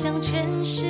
向全世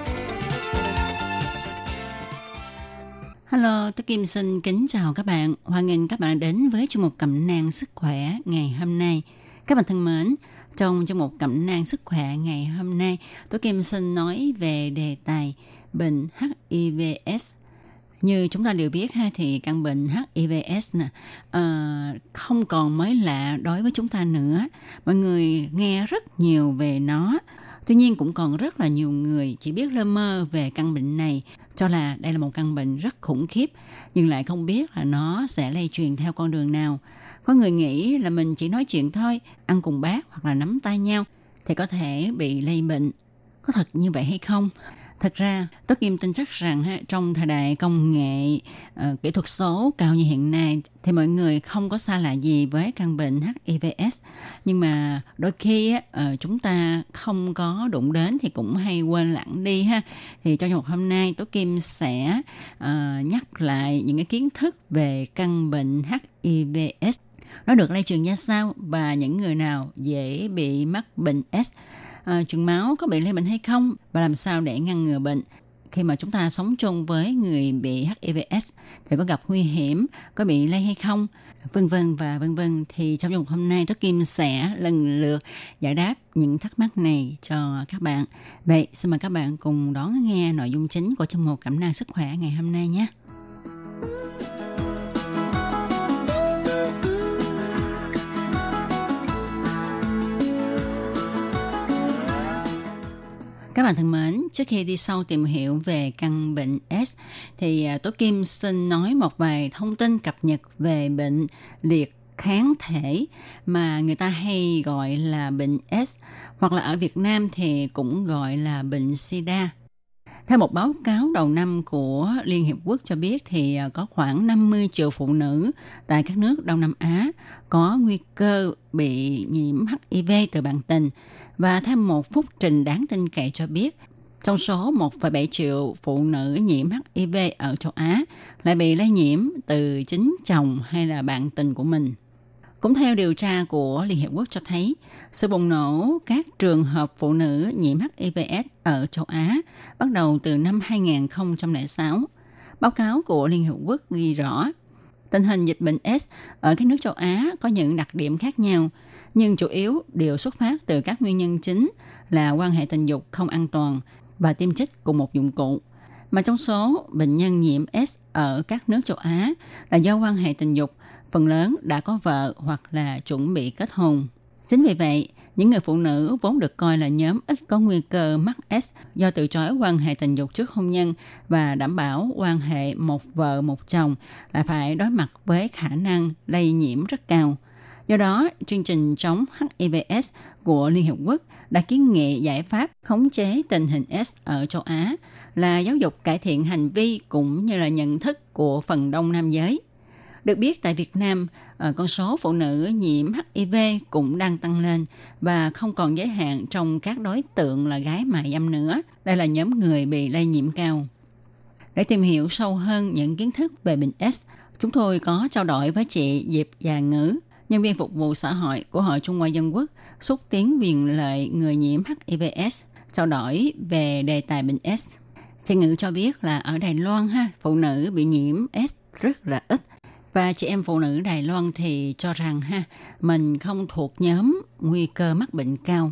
Hello, tôi Kim xin kính chào các bạn. Hoan nghênh các bạn đến với chương mục cẩm nang sức khỏe ngày hôm nay. Các bạn thân mến, trong chương mục cẩm nang sức khỏe ngày hôm nay, tôi Kim xin nói về đề tài bệnh HIVS. Như chúng ta đều biết ha thì căn bệnh HIVS nè uh, không còn mới lạ đối với chúng ta nữa. Mọi người nghe rất nhiều về nó. Tuy nhiên cũng còn rất là nhiều người chỉ biết lơ mơ về căn bệnh này cho là đây là một căn bệnh rất khủng khiếp nhưng lại không biết là nó sẽ lây truyền theo con đường nào. Có người nghĩ là mình chỉ nói chuyện thôi, ăn cùng bát hoặc là nắm tay nhau thì có thể bị lây bệnh. Có thật như vậy hay không? Thật ra, tôi Kim tin chắc rằng ha, trong thời đại công nghệ uh, kỹ thuật số cao như hiện nay thì mọi người không có xa lạ gì với căn bệnh HIVS. Nhưng mà đôi khi uh, chúng ta không có đụng đến thì cũng hay quên lãng đi ha. Thì trong một hôm nay tôi Kim sẽ uh, nhắc lại những cái kiến thức về căn bệnh HIVS. Nó được lây truyền ra sao và những người nào dễ bị mắc bệnh S à, máu có bị lây bệnh hay không và làm sao để ngăn ngừa bệnh khi mà chúng ta sống chung với người bị HIVS thì có gặp nguy hiểm, có bị lây hay không, vân vân và vân vân thì trong chương hôm nay Tố Kim sẽ lần lượt giải đáp những thắc mắc này cho các bạn. Vậy xin mời các bạn cùng đón nghe nội dung chính của chương mục cảm năng sức khỏe ngày hôm nay nhé. Các bạn thân mến, trước khi đi sâu tìm hiểu về căn bệnh S, thì à, Tố Kim xin nói một vài thông tin cập nhật về bệnh liệt kháng thể mà người ta hay gọi là bệnh S, hoặc là ở Việt Nam thì cũng gọi là bệnh SIDA. Theo một báo cáo đầu năm của Liên Hiệp Quốc cho biết thì à, có khoảng 50 triệu phụ nữ tại các nước Đông Nam Á có nguy cơ bị nhiễm HIV từ bạn tình. Và theo một phúc trình đáng tin cậy cho biết, trong số 1,7 triệu phụ nữ nhiễm HIV ở châu Á lại bị lây nhiễm từ chính chồng hay là bạn tình của mình. Cũng theo điều tra của Liên Hiệp Quốc cho thấy, sự bùng nổ các trường hợp phụ nữ nhiễm HIVS ở châu Á bắt đầu từ năm 2006. Báo cáo của Liên Hiệp Quốc ghi rõ, tình hình dịch bệnh S ở các nước châu Á có những đặc điểm khác nhau, nhưng chủ yếu đều xuất phát từ các nguyên nhân chính là quan hệ tình dục không an toàn và tiêm chích cùng một dụng cụ. Mà trong số bệnh nhân nhiễm S ở các nước châu Á là do quan hệ tình dục phần lớn đã có vợ hoặc là chuẩn bị kết hôn. Chính vì vậy, những người phụ nữ vốn được coi là nhóm ít có nguy cơ mắc S do từ chối quan hệ tình dục trước hôn nhân và đảm bảo quan hệ một vợ một chồng lại phải đối mặt với khả năng lây nhiễm rất cao. Do đó, chương trình chống HIVS của Liên Hợp Quốc đã kiến nghị giải pháp khống chế tình hình S ở châu Á là giáo dục cải thiện hành vi cũng như là nhận thức của phần đông nam giới. Được biết tại Việt Nam, ờ, con số phụ nữ nhiễm HIV cũng đang tăng lên và không còn giới hạn trong các đối tượng là gái mại dâm nữa. Đây là nhóm người bị lây nhiễm cao. Để tìm hiểu sâu hơn những kiến thức về bệnh S, chúng tôi có trao đổi với chị Diệp Già Ngữ, nhân viên phục vụ xã hội của Hội Trung Hoa Dân Quốc, xúc tiến quyền lợi người nhiễm HIVS, trao đổi về đề tài bệnh S. Chị Ngữ cho biết là ở Đài Loan ha, phụ nữ bị nhiễm S rất là ít và chị em phụ nữ Đài Loan thì cho rằng ha, mình không thuộc nhóm nguy cơ mắc bệnh cao.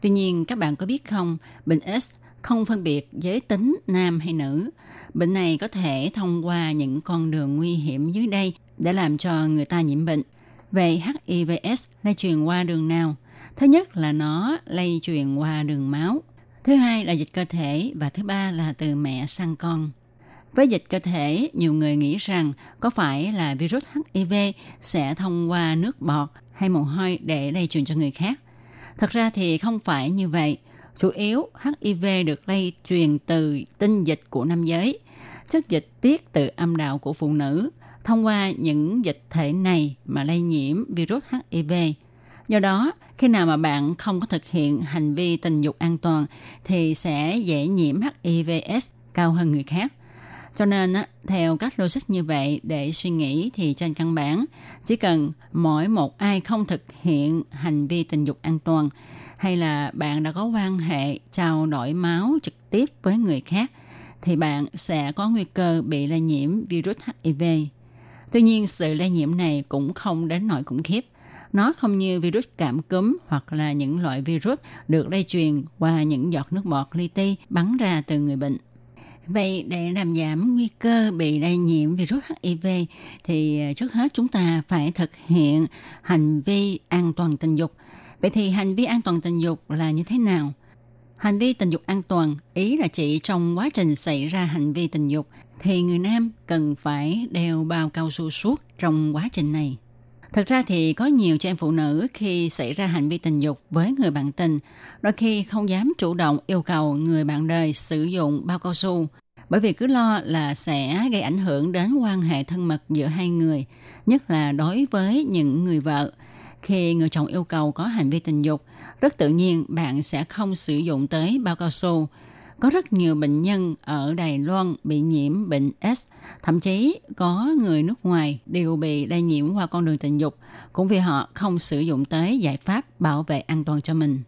Tuy nhiên các bạn có biết không, bệnh S không phân biệt giới tính nam hay nữ. Bệnh này có thể thông qua những con đường nguy hiểm dưới đây để làm cho người ta nhiễm bệnh. Vậy HIVS lây truyền qua đường nào? Thứ nhất là nó lây truyền qua đường máu. Thứ hai là dịch cơ thể và thứ ba là từ mẹ sang con. Với dịch cơ thể, nhiều người nghĩ rằng có phải là virus HIV sẽ thông qua nước bọt hay mồ hôi để lây truyền cho người khác. Thật ra thì không phải như vậy. Chủ yếu HIV được lây truyền từ tinh dịch của nam giới, chất dịch tiết từ âm đạo của phụ nữ, thông qua những dịch thể này mà lây nhiễm virus HIV. Do đó, khi nào mà bạn không có thực hiện hành vi tình dục an toàn thì sẽ dễ nhiễm HIVS cao hơn người khác. Cho nên, theo các logic như vậy để suy nghĩ thì trên căn bản, chỉ cần mỗi một ai không thực hiện hành vi tình dục an toàn hay là bạn đã có quan hệ trao đổi máu trực tiếp với người khác thì bạn sẽ có nguy cơ bị lây nhiễm virus HIV. Tuy nhiên, sự lây nhiễm này cũng không đến nỗi khủng khiếp. Nó không như virus cảm cúm hoặc là những loại virus được lây truyền qua những giọt nước bọt li ti bắn ra từ người bệnh. Vậy để làm giảm nguy cơ bị lây nhiễm virus HIV thì à, trước hết chúng ta phải thực hiện hành vi an toàn tình dục. Vậy thì hành vi an toàn tình dục là như thế nào? Hành vi tình dục an toàn, ý là chỉ trong quá trình xảy ra hành vi tình dục, thì người nam cần phải đeo bao cao su suốt trong quá trình này. Thực ra thì có nhiều chị em phụ nữ khi xảy ra hành vi tình dục với người bạn tình, đôi khi không dám chủ động yêu cầu người bạn đời sử dụng bao cao su, bởi vì cứ lo là sẽ gây ảnh hưởng đến quan hệ thân mật giữa hai người, nhất là đối với những người vợ. Khi người chồng yêu cầu có hành vi tình dục, rất tự nhiên bạn sẽ không sử dụng tới bao cao su, có rất nhiều bệnh nhân ở Đài Loan bị nhiễm bệnh S, thậm chí có người nước ngoài đều bị lây nhiễm qua con đường tình dục, cũng vì họ không sử dụng tới giải pháp bảo vệ an toàn cho mình.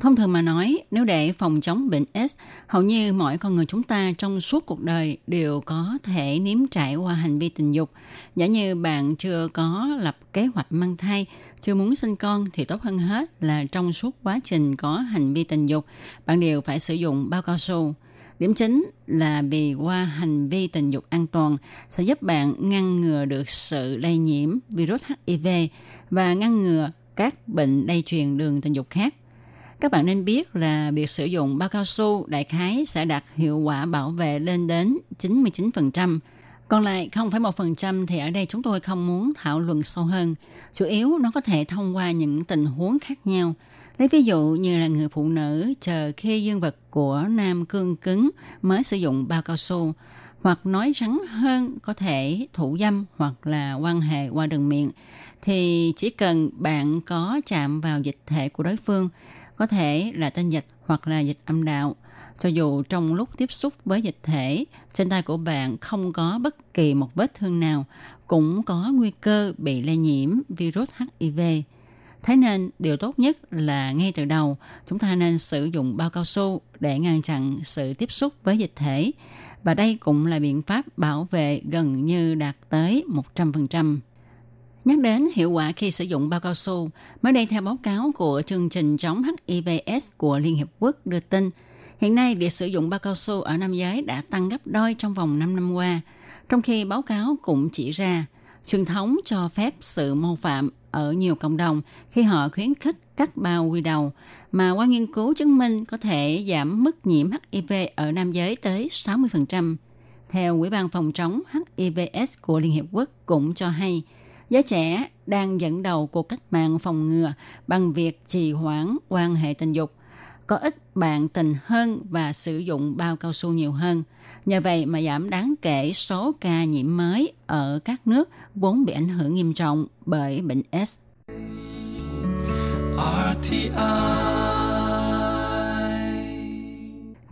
Thông thường mà nói, nếu để phòng chống bệnh S, hầu như mỗi con người chúng ta trong suốt cuộc đời đều có thể nếm trải qua hành vi tình dục. Giả như bạn chưa có lập kế hoạch mang thai, chưa muốn sinh con thì tốt hơn hết là trong suốt quá trình có hành vi tình dục, bạn đều phải sử dụng bao cao su. Điểm chính là vì qua hành vi tình dục an toàn sẽ giúp bạn ngăn ngừa được sự lây nhiễm virus HIV và ngăn ngừa các bệnh lây truyền đường tình dục khác. Các bạn nên biết là việc sử dụng bao cao su đại khái sẽ đạt hiệu quả bảo vệ lên đến 99%. Còn lại 0,1% thì ở đây chúng tôi không muốn thảo luận sâu hơn. Chủ yếu nó có thể thông qua những tình huống khác nhau. Lấy ví dụ như là người phụ nữ chờ khi dương vật của nam cương cứng mới sử dụng bao cao su, hoặc nói rắn hơn có thể thủ dâm hoặc là quan hệ qua đường miệng, thì chỉ cần bạn có chạm vào dịch thể của đối phương, có thể là tên dịch hoặc là dịch âm đạo. Cho dù trong lúc tiếp xúc với dịch thể, trên tay của bạn không có bất kỳ một vết thương nào, cũng có nguy cơ bị lây nhiễm virus HIV. Thế nên điều tốt nhất là ngay từ đầu chúng ta nên sử dụng bao cao su để ngăn chặn sự tiếp xúc với dịch thể. Và đây cũng là biện pháp bảo vệ gần như đạt tới 100%. Nhắc đến hiệu quả khi sử dụng bao cao su, mới đây theo báo cáo của chương trình chống HIVS của Liên Hiệp Quốc đưa tin, hiện nay việc sử dụng bao cao su ở nam giới đã tăng gấp đôi trong vòng 5 năm qua, trong khi báo cáo cũng chỉ ra truyền thống cho phép sự mô phạm ở nhiều cộng đồng khi họ khuyến khích cắt bao quy đầu, mà qua nghiên cứu chứng minh có thể giảm mức nhiễm HIV ở nam giới tới 60%. Theo Ủy ban phòng chống HIVS của Liên Hiệp Quốc cũng cho hay, giới trẻ đang dẫn đầu cuộc cách mạng phòng ngừa bằng việc trì hoãn quan hệ tình dục, có ít bạn tình hơn và sử dụng bao cao su nhiều hơn. Nhờ vậy mà giảm đáng kể số ca nhiễm mới ở các nước vốn bị ảnh hưởng nghiêm trọng bởi bệnh S. RTI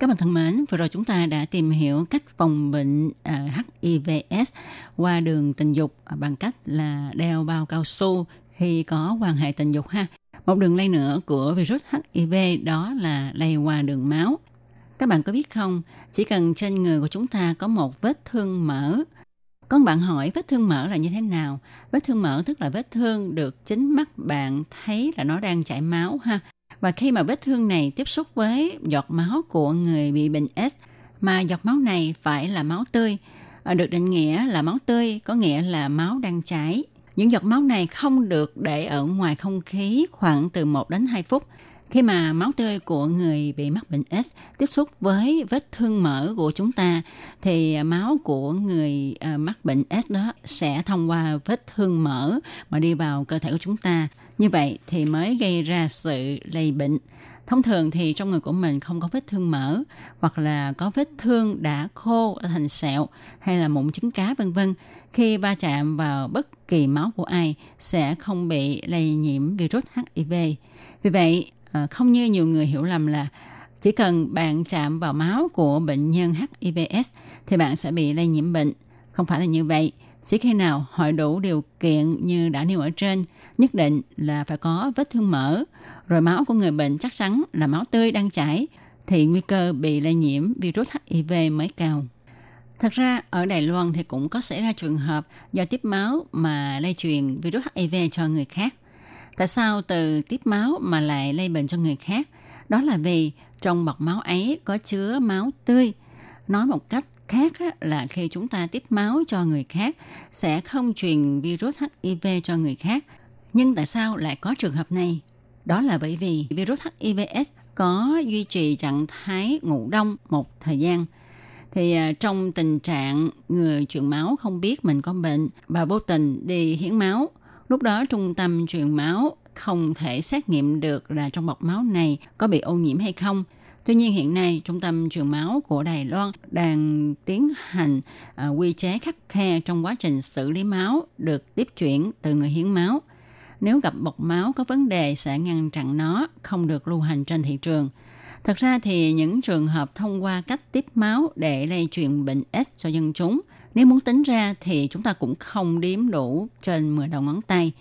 các bạn thân mến, vừa rồi chúng ta đã tìm hiểu cách phòng bệnh à, uh, HIVS qua đường tình dục à, bằng cách là đeo bao cao su khi có quan hệ tình dục ha. Một đường lây nữa của virus HIV đó là lây qua đường máu. Các bạn có biết không, chỉ cần trên người của chúng ta có một vết thương mở có bạn hỏi vết thương mở là như thế nào? Vết thương mở tức là vết thương được chính mắt bạn thấy là nó đang chảy máu ha. Và khi mà vết thương này tiếp xúc với giọt máu của người bị bệnh S, mà giọt máu này phải là máu tươi, à, được định nghĩa là máu tươi có nghĩa là máu đang chảy. Những giọt máu này không được để ở ngoài không khí khoảng từ 1 đến 2 phút. Khi mà máu tươi của người bị mắc bệnh S tiếp xúc với vết thương mỡ của chúng ta thì máu của người à, mắc bệnh S đó sẽ thông qua vết thương mỡ mà đi vào cơ thể của chúng ta. Như vậy thì mới gây ra sự lây bệnh. Thông thường thì trong người của mình không có vết thương mỡ hoặc là có vết thương đã khô thành sẹo hay là mụn trứng cá vân vân. Khi va chạm vào bất kỳ máu của ai sẽ không bị lây nhiễm virus HIV. Vì vậy, à, không như nhiều người hiểu lầm là chỉ cần bạn chạm vào máu của bệnh nhân HIVS thì bạn sẽ bị lây nhiễm bệnh. Không phải là như vậy. Chỉ khi nào hội đủ điều kiện như đã nêu ở trên, nhất định là phải có vết thương mở rồi máu của người bệnh chắc chắn là máu tươi đang chảy, thì nguy cơ bị lây nhiễm virus HIV mới cao. Thật ra ở Đài Loan thì cũng có xảy ra trường hợp do tiếp máu mà lây truyền virus HIV cho người khác. Tại sao từ tiếp máu mà lại lây bệnh cho người khác? Đó là vì trong bọc máu ấy có chứa máu tươi. Nói một cách khác là khi chúng ta tiếp máu cho người khác sẽ không truyền virus HIV cho người khác. Nhưng tại sao lại có trường hợp này? Đó là bởi vì virus HIVS có duy trì trạng thái ngủ đông một thời gian. Thì à, trong tình trạng người truyền máu không biết mình có bệnh và vô tình đi hiến máu, lúc đó trung tâm truyền máu không thể xét nghiệm được là trong bọc máu này có bị ô nhiễm hay không. Tuy nhiên hiện nay Trung tâm truyền máu của Đài Loan đang tiến hành à, quy chế khắc khe trong quá trình xử lý máu được tiếp chuyển từ người hiến máu. Nếu gặp bọc máu có vấn đề sẽ ngăn chặn nó không được lưu hành trên thị trường. Thật ra thì những trường hợp thông qua cách tiếp máu để lây truyền bệnh S cho dân chúng, nếu muốn tính ra thì chúng ta cũng không đếm đủ trên 10 đầu ngón tay.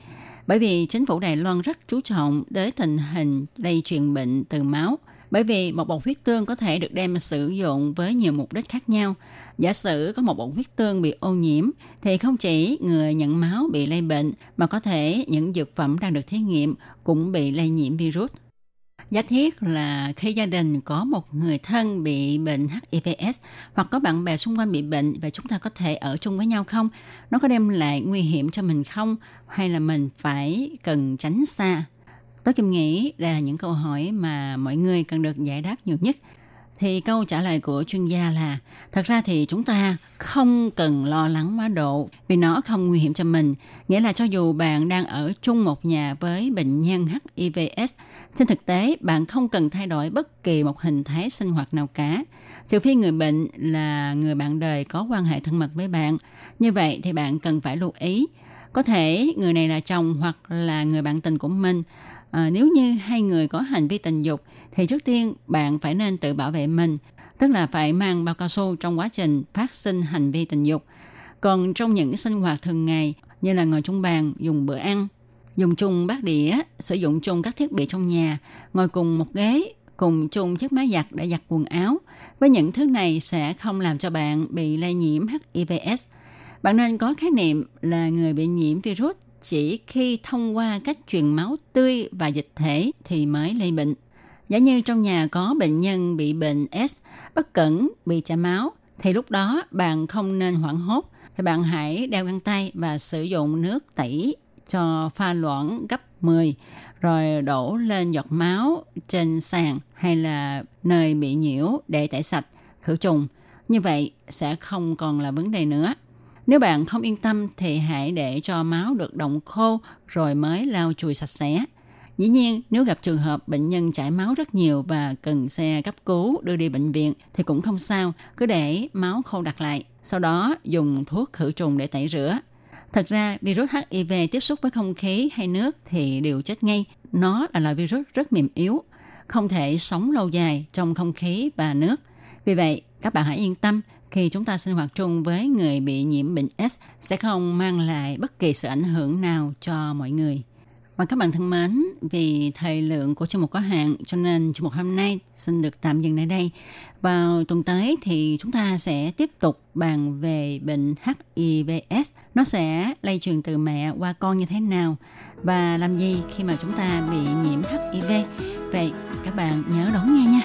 Bởi vì chính phủ Đài Loan rất chú trọng đến tình hình lây truyền bệnh từ máu. Bởi vì một bột huyết tương có thể được đem sử dụng với nhiều mục đích khác nhau. Giả sử có một bột huyết tương bị ô nhiễm, thì không chỉ người nhận máu bị lây bệnh, mà có thể những dược phẩm đang được thí nghiệm cũng bị lây nhiễm virus. Giả thiết là khi gia đình có một người thân bị bệnh HIVS hoặc có bạn bè xung quanh bị bệnh và chúng ta có thể ở chung với nhau không? Nó có đem lại nguy hiểm cho mình không? Hay là mình phải cần tránh xa? Tôi Kim nghĩ đây là những câu hỏi mà mọi người cần được giải đáp nhiều nhất thì câu trả lời của chuyên gia là thật ra thì chúng ta không cần lo lắng quá độ vì nó không nguy hiểm cho mình. Nghĩa là cho dù bạn đang ở chung một nhà với bệnh nhân HIVS, trên thực tế bạn không cần thay đổi bất kỳ một hình thái sinh hoạt nào cả. Trừ phi người bệnh là người bạn đời có quan hệ thân mật với bạn. Như vậy thì bạn cần phải lưu ý. Có thể người này là chồng hoặc là người bạn tình của mình à, nếu như hai người có hành vi tình dục thì trước tiên bạn phải nên tự bảo vệ mình tức là phải mang bao cao su trong quá trình phát sinh hành vi tình dục. Còn trong những sinh hoạt thường ngày như là ngồi chung bàn dùng bữa ăn dùng chung bát đĩa sử dụng chung các thiết bị trong nhà ngồi cùng một ghế cùng chung chiếc máy giặt để giặt quần áo với những thứ này sẽ không làm cho bạn bị lây nhiễm HIVS bạn nên có khái niệm là người bị nhiễm virus chỉ khi thông qua cách truyền máu tươi và dịch thể thì mới lây bệnh. Giả như trong nhà có bệnh nhân bị bệnh S, bất cẩn bị chảy máu, thì lúc đó bạn không nên hoảng hốt. Thì bạn hãy đeo găng tay và sử dụng nước tẩy cho pha loãng gấp 10, rồi đổ lên giọt máu trên sàn hay là nơi bị nhiễu để tẩy sạch, khử trùng. Như vậy sẽ không còn là vấn đề nữa. Nếu bạn không yên tâm thì hãy để cho máu được động khô rồi mới lau chùi sạch sẽ. Dĩ nhiên, nếu gặp trường hợp bệnh nhân chảy máu rất nhiều và cần xe cấp cứu đưa đi bệnh viện thì cũng không sao, cứ để máu khô đặt lại. Sau đó dùng thuốc khử trùng để tẩy rửa. Thật ra, virus HIV tiếp xúc với không khí hay nước thì đều chết ngay. Nó là loại virus rất mềm yếu, không thể sống lâu dài trong không khí và nước. Vì vậy, các bạn hãy yên tâm, khi chúng ta sinh hoạt chung với người bị nhiễm bệnh S sẽ không mang lại bất kỳ sự ảnh hưởng nào cho mọi người. Và các bạn thân mến, vì thời lượng của chương mục có hạn cho nên chương mục hôm nay xin được tạm dừng tại đây. Vào tuần tới thì chúng ta sẽ tiếp tục bàn về bệnh HIVS. Nó sẽ lây truyền từ mẹ qua con như thế nào và làm gì khi mà chúng ta bị nhiễm HIV. Vậy các bạn nhớ đón nghe nha.